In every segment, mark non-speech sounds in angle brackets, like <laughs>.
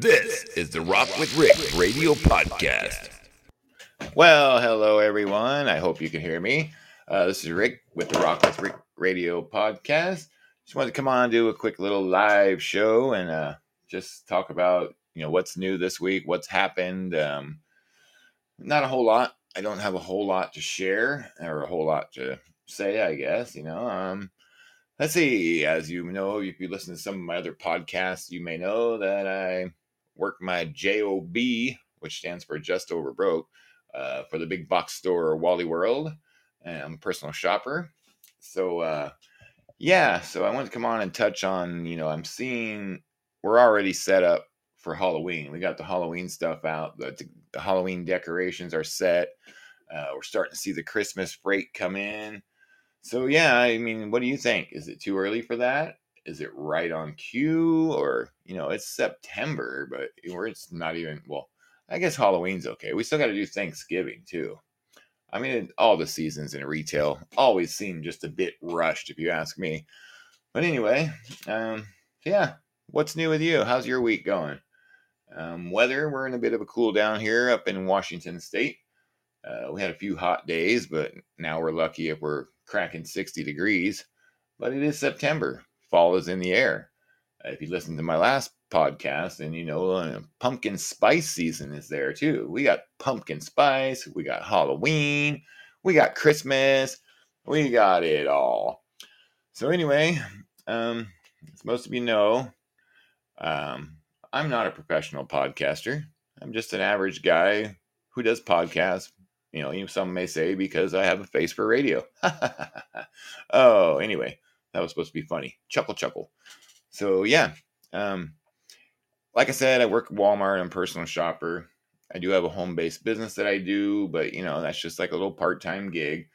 This is the Rock with Rick radio podcast. Well, hello everyone. I hope you can hear me. Uh, this is Rick with the Rock with Rick radio podcast. Just wanted to come on do a quick little live show and uh, just talk about you know what's new this week, what's happened. Um, not a whole lot. I don't have a whole lot to share or a whole lot to say. I guess you know. Um, let's see. As you know, if you listen to some of my other podcasts, you may know that I work my job, which stands for just over broke, uh, for the big box store Wally World. And I'm a personal shopper. So uh, yeah, so I want to come on and touch on. You know, I'm seeing we're already set up for Halloween. We got the Halloween stuff out. The, the Halloween decorations are set. Uh, we're starting to see the Christmas freight come in. So yeah, I mean, what do you think? Is it too early for that? Is it right on cue, or you know, it's September, but we're it's not even. Well, I guess Halloween's okay. We still got to do Thanksgiving too. I mean, all the seasons in retail always seem just a bit rushed, if you ask me. But anyway, um, yeah, what's new with you? How's your week going? Um, weather, we're in a bit of a cool down here up in Washington State. Uh, we had a few hot days, but now we're lucky if we're cracking 60 degrees. But it is September. Fall is in the air. If you listen to my last podcast, and you know, uh, pumpkin spice season is there too. We got pumpkin spice, we got Halloween, we got Christmas, we got it all. So, anyway, um, as most of you know, um, I'm not a professional podcaster. I'm just an average guy who does podcasts. You know, some may say because I have a face for radio. <laughs> oh, anyway, that was supposed to be funny. Chuckle, chuckle. So yeah, um, like I said, I work at Walmart. I'm personal shopper. I do have a home based business that I do, but you know that's just like a little part time gig.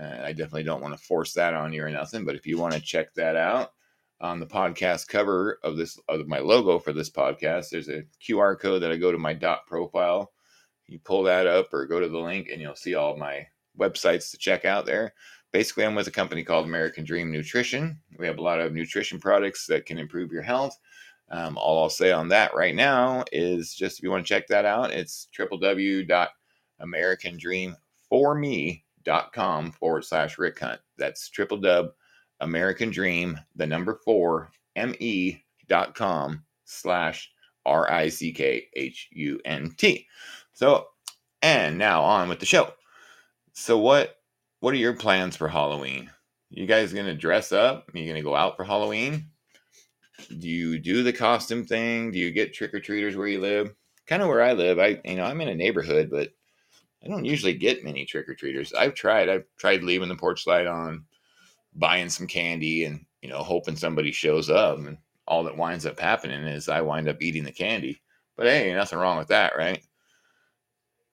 Uh, I definitely don't want to force that on you or nothing. But if you want to check that out, on the podcast cover of this of my logo for this podcast, there's a QR code that I go to my dot profile. You pull that up or go to the link and you'll see all my websites to check out there. Basically, I'm with a company called American Dream Nutrition. We have a lot of nutrition products that can improve your health. Um, all I'll say on that right now is just if you want to check that out, it's www.americandreamforme.com forward slash Rick Hunt. That's www American Dream, the number four, me dot com slash R I C K H U N T. So, and now on with the show. So, what what are your plans for Halloween? You guys gonna dress up? Are you gonna go out for Halloween? Do you do the costume thing? Do you get trick or treaters where you live? Kind of where I live. I you know I'm in a neighborhood, but I don't usually get many trick or treaters. I've tried. I've tried leaving the porch light on buying some candy and you know hoping somebody shows up and all that winds up happening is i wind up eating the candy but hey nothing wrong with that right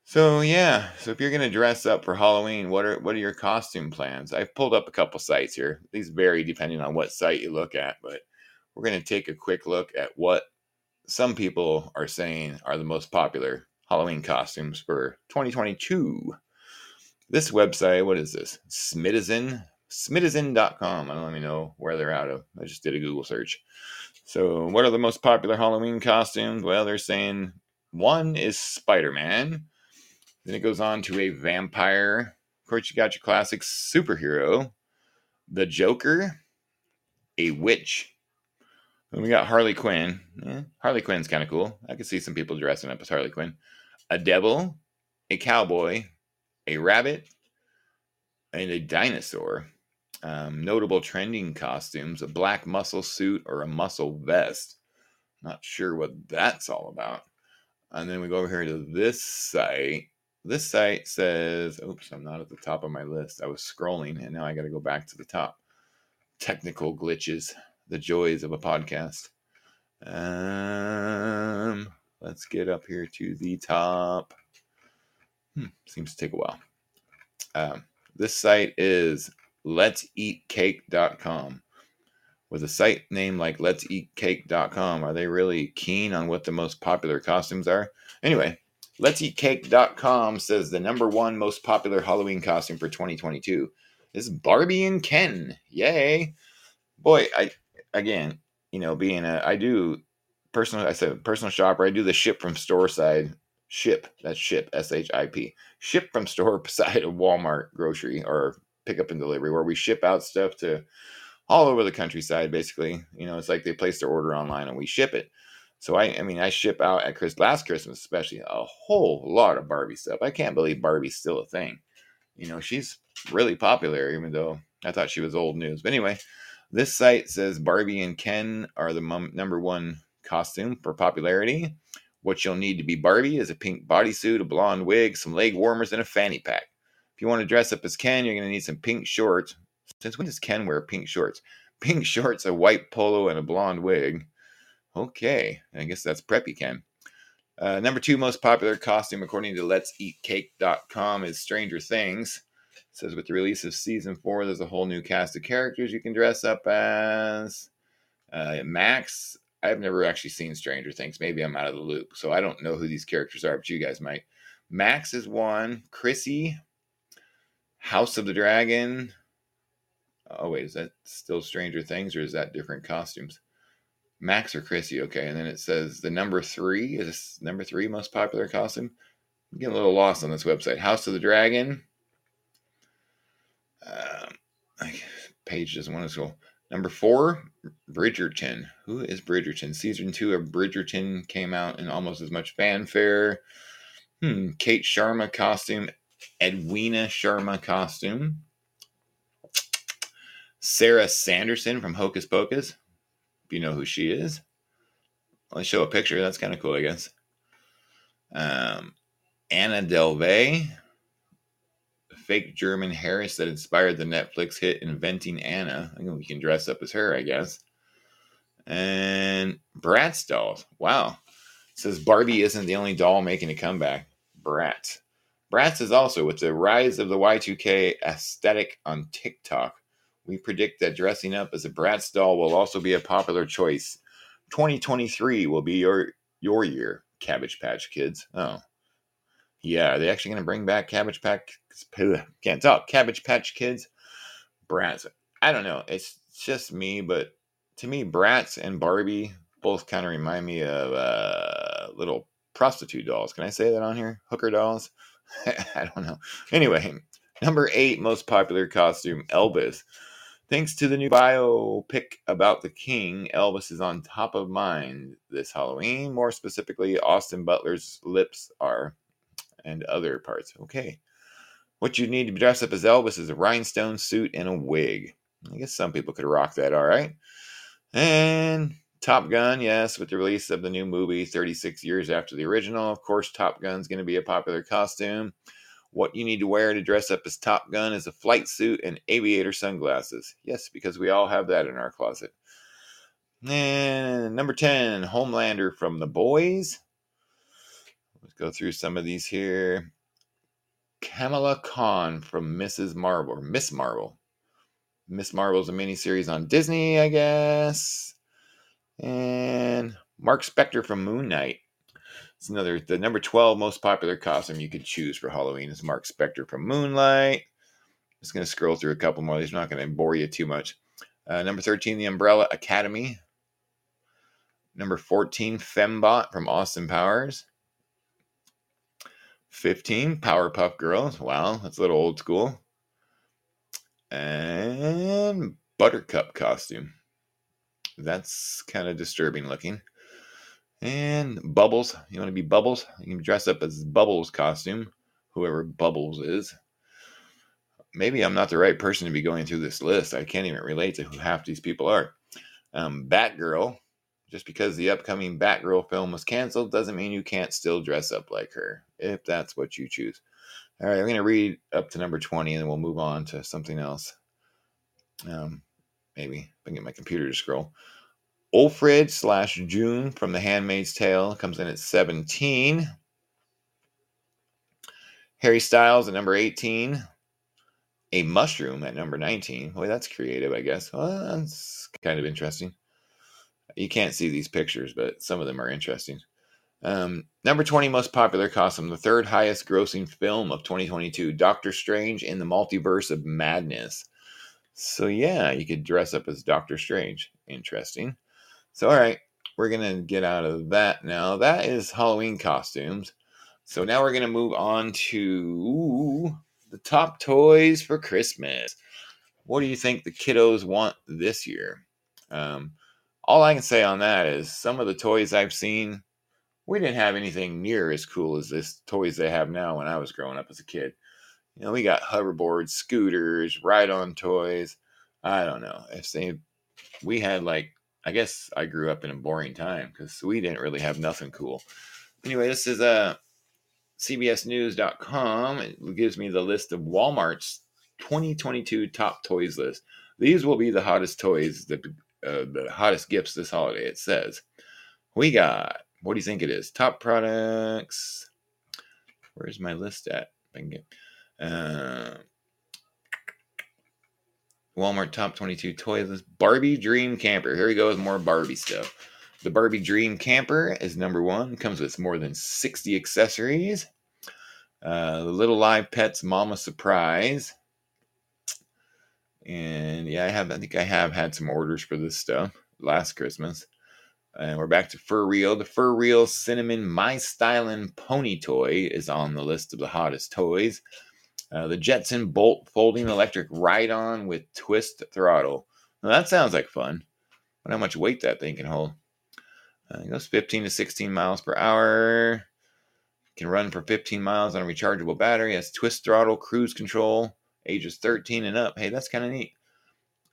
so yeah so if you're to dress up for halloween what are what are your costume plans i've pulled up a couple sites here these vary depending on what site you look at but we're to take a quick look at what some people are saying are the most popular halloween costumes for 2022 this website what is this smitizen Smitizen.com. I don't me know where they're out of. I just did a Google search. So, what are the most popular Halloween costumes? Well, they're saying one is Spider Man. Then it goes on to a vampire. Of course, you got your classic superhero, the Joker, a witch. And we got Harley Quinn. Eh, Harley Quinn's kind of cool. I could see some people dressing up as Harley Quinn. A devil, a cowboy, a rabbit, and a dinosaur. Um, notable trending costumes a black muscle suit or a muscle vest. Not sure what that's all about. And then we go over here to this site. This site says, oops, I'm not at the top of my list. I was scrolling and now I got to go back to the top. Technical glitches, the joys of a podcast. Um, let's get up here to the top. Hmm, seems to take a while. Um, this site is let'seatcake.com. With a site name like let'seatcake.com, are they really keen on what the most popular costumes are? Anyway, let'seatcake.com says the number one most popular Halloween costume for 2022 is Barbie and Ken. Yay. Boy, I again, you know, being a I do personal. I said personal shopper. I do the ship from store side. Ship. That's ship. S H I P. Ship from store <laughs> side of Walmart grocery or pickup and delivery, where we ship out stuff to all over the countryside. Basically, you know, it's like they place their order online and we ship it. So I, I mean, I ship out at Chris last Christmas, especially a whole lot of Barbie stuff. I can't believe Barbie's still a thing. You know, she's really popular, even though I thought she was old news. But anyway, this site says Barbie and Ken are the mum, number one costume for popularity. What you'll need to be Barbie is a pink bodysuit, a blonde wig, some leg warmers, and a fanny pack. If you want to dress up as Ken, you're going to need some pink shorts. Since when does Ken wear pink shorts? Pink shorts, a white polo, and a blonde wig. Okay, I guess that's preppy Ken. Uh, number two most popular costume, according to Let's Eat Cake.com, is Stranger Things. It says with the release of season four, there's a whole new cast of characters you can dress up as. Uh, Max, I've never actually seen Stranger Things. Maybe I'm out of the loop, so I don't know who these characters are, but you guys might. Max is one. Chrissy, House of the Dragon. Oh wait, is that still Stranger Things or is that different costumes? Max or Chrissy, okay. And then it says the number three is number three most popular costume. I'm getting a little lost on this website. House of the Dragon. Um, page doesn't want to scroll. Number four, Bridgerton. Who is Bridgerton? Season two of Bridgerton came out in almost as much fanfare. Hmm, Kate Sharma costume, Edwina Sharma costume. Sarah Sanderson from Hocus Pocus. You know who she is, let's show a picture. That's kind of cool, I guess. Um, Anna Delvey, fake German Harris that inspired the Netflix hit Inventing Anna. I think we can dress up as her, I guess. And Bratz dolls. Wow. It says Barbie isn't the only doll making a comeback. Bratz. Bratz is also with the rise of the Y2K aesthetic on TikTok. We predict that dressing up as a Bratz doll will also be a popular choice. 2023 will be your your year, Cabbage Patch Kids. Oh, yeah. Are they actually going to bring back Cabbage Patch? <laughs> Can't talk. Cabbage Patch Kids, Bratz. I don't know. It's just me, but to me, Bratz and Barbie both kind of remind me of uh, little prostitute dolls. Can I say that on here? Hooker dolls. <laughs> I don't know. Anyway, number eight most popular costume, Elvis. Thanks to the new biopic about the king, Elvis is on top of mind this Halloween. More specifically, Austin Butler's lips are, and other parts. Okay. What you need to dress up as Elvis is a rhinestone suit and a wig. I guess some people could rock that all right. And Top Gun, yes, with the release of the new movie 36 years after the original, of course, Top Gun's going to be a popular costume. What you need to wear to dress up as Top Gun is a flight suit and aviator sunglasses. Yes, because we all have that in our closet. And number 10, Homelander from The Boys. Let's go through some of these here. Kamala Khan from Mrs. Marvel, Miss Marvel. Miss Marvel's a miniseries on Disney, I guess. And Mark Spector from Moon Knight. It's another the number 12 most popular costume you could choose for Halloween is Mark Spector from Moon Knight. I'm just gonna scroll through a couple more. These are not gonna bore you too much. Uh, number 13, the Umbrella Academy. Number 14, Fembot from Austin Powers. 15, Powerpuff Girls. Wow, that's a little old school. And Buttercup costume. That's kind of disturbing looking. And Bubbles. You want to be Bubbles? You can dress up as Bubbles costume, whoever Bubbles is. Maybe I'm not the right person to be going through this list. I can't even relate to who half these people are. Um, Batgirl. Just because the upcoming Batgirl film was canceled doesn't mean you can't still dress up like her, if that's what you choose. All right, I'm going to read up to number 20 and then we'll move on to something else. Um, maybe I can get my computer to scroll. Offred slash June from The Handmaid's Tale comes in at 17. Harry Styles at number 18. A mushroom at number 19. Boy, that's creative, I guess. Well, that's kind of interesting. You can't see these pictures, but some of them are interesting. Um, number 20 most popular costume, the third highest grossing film of 2022, Doctor Strange in the Multiverse of Madness. So, yeah, you could dress up as Doctor Strange. Interesting. So, all right, we're gonna get out of that now. That is Halloween costumes. So now we're gonna move on to the top toys for Christmas. What do you think the kiddos want this year? Um, all I can say on that is some of the toys I've seen, we didn't have anything near as cool as this toys they have now when I was growing up as a kid. You know, we got hoverboards, scooters, ride-on toys. I don't know if they. We had like, I guess I grew up in a boring time because we didn't really have nothing cool. Anyway, this is uh, CBSNews.com. It gives me the list of Walmart's 2022 top toys list. These will be the hottest toys, the uh, the hottest gifts this holiday. It says we got. What do you think it is? Top products. Where's my list at? I can get. Uh, Walmart top 22 toys. Barbie Dream Camper. Here we go with more Barbie stuff. The Barbie Dream Camper is number one. Comes with more than 60 accessories. Uh, the Little Live Pets Mama Surprise. And yeah, I have. I think I have had some orders for this stuff last Christmas. And we're back to FurReal. The FurReal Cinnamon My Stylin' Pony Toy is on the list of the hottest toys. Uh, the Jetson Bolt Folding Electric Ride On with Twist Throttle. Now that sounds like fun. But how much weight that thing can hold? Uh, it goes 15 to 16 miles per hour. Can run for 15 miles on a rechargeable battery. Has twist throttle, cruise control, ages 13 and up. Hey, that's kind of neat.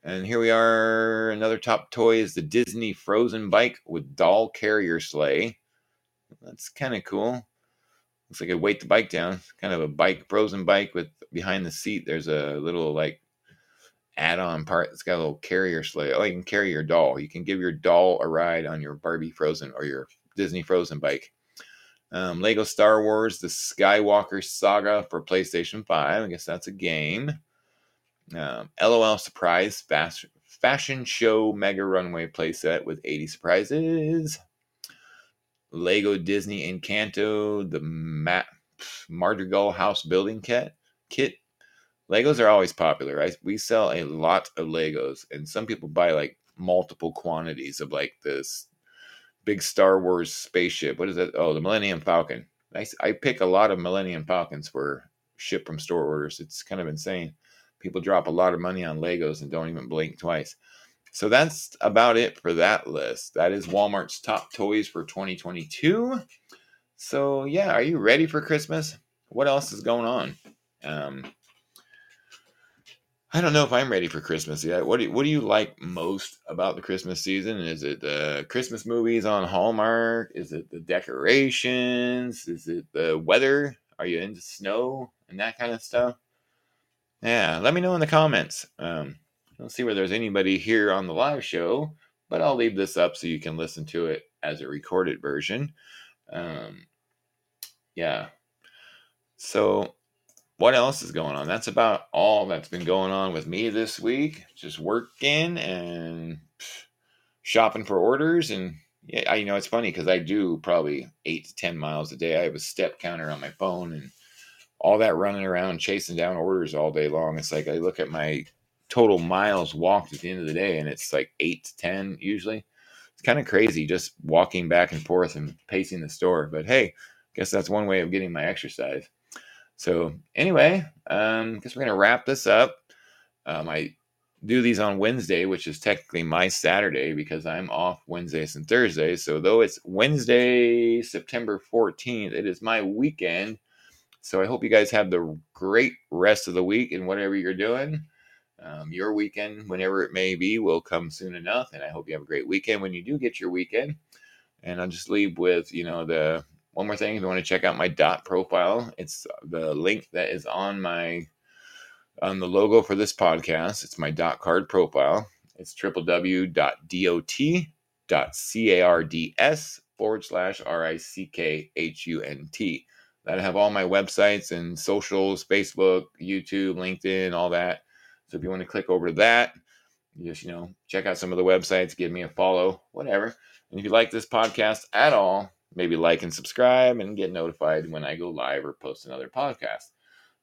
And here we are. Another top toy is the Disney Frozen bike with doll carrier sleigh. That's kind of cool. Looks like it weight the bike down. kind of a bike, frozen bike with behind the seat. There's a little like add-on part that's got a little carrier sleigh. Oh, you can carry your doll. You can give your doll a ride on your Barbie Frozen or your Disney Frozen bike. Um, Lego Star Wars: The Skywalker Saga for PlayStation Five. I guess that's a game. Um, LOL Surprise fast, Fashion Show Mega Runway playset with 80 surprises. Lego Disney Encanto, the Ma- Madrigal House building kit. Kit Legos are always popular. Right? We sell a lot of Legos, and some people buy like multiple quantities of like this big Star Wars spaceship. What is that? Oh, the Millennium Falcon. I, I pick a lot of Millennium Falcons for ship from store orders. It's kind of insane. People drop a lot of money on Legos and don't even blink twice. So that's about it for that list. That is Walmart's top toys for 2022. So yeah, are you ready for Christmas? What else is going on? Um, I don't know if I'm ready for Christmas yet. What do you, what do you like most about the Christmas season? Is it the Christmas movies on Hallmark? Is it the decorations? Is it the weather? Are you into snow and that kind of stuff? Yeah, let me know in the comments. Um, don't see where there's anybody here on the live show, but I'll leave this up so you can listen to it as a recorded version. Um, yeah. So what else is going on? That's about all that's been going on with me this week. Just working and shopping for orders. And yeah, I, you know, it's funny because I do probably eight to 10 miles a day. I have a step counter on my phone and all that running around chasing down orders all day long. It's like I look at my total miles walked at the end of the day and it's like eight to 10 usually. It's kind of crazy just walking back and forth and pacing the store. But hey, guess that's one way of getting my exercise. So anyway, um, guess we're gonna wrap this up. Um, I do these on Wednesday, which is technically my Saturday because I'm off Wednesdays and Thursdays. So though it's Wednesday, September 14th, it is my weekend. So I hope you guys have the great rest of the week and whatever you're doing. Um, your weekend, whenever it may be, will come soon enough. And I hope you have a great weekend when you do get your weekend. And I'll just leave with, you know, the one more thing, if you want to check out my dot profile, it's the link that is on my on the logo for this podcast. It's my dot card profile. It's www.dot.cards forward slash R I C K H U N T. That have all my websites and socials, Facebook, YouTube, LinkedIn, all that. So if you want to click over to that, just, you know, check out some of the websites, give me a follow, whatever. And if you like this podcast at all, maybe like and subscribe and get notified when I go live or post another podcast.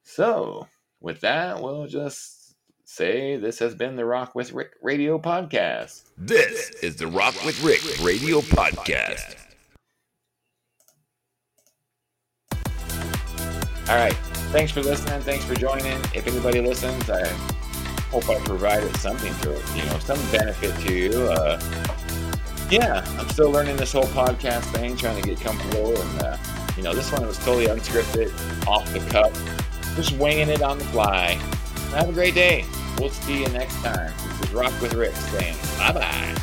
So, with that, we'll just say this has been the Rock with Rick Radio Podcast. This is the Rock with Rick Radio Podcast. All right. Thanks for listening. Thanks for joining. If anybody listens, I hope I provided something to you know some benefit to you. Uh, yeah, I'm still learning this whole podcast thing, trying to get comfortable, and uh, you know this one was totally unscripted, off the cuff, just winging it on the fly. Have a great day. We'll see you next time. This is Rock with Rick saying bye bye.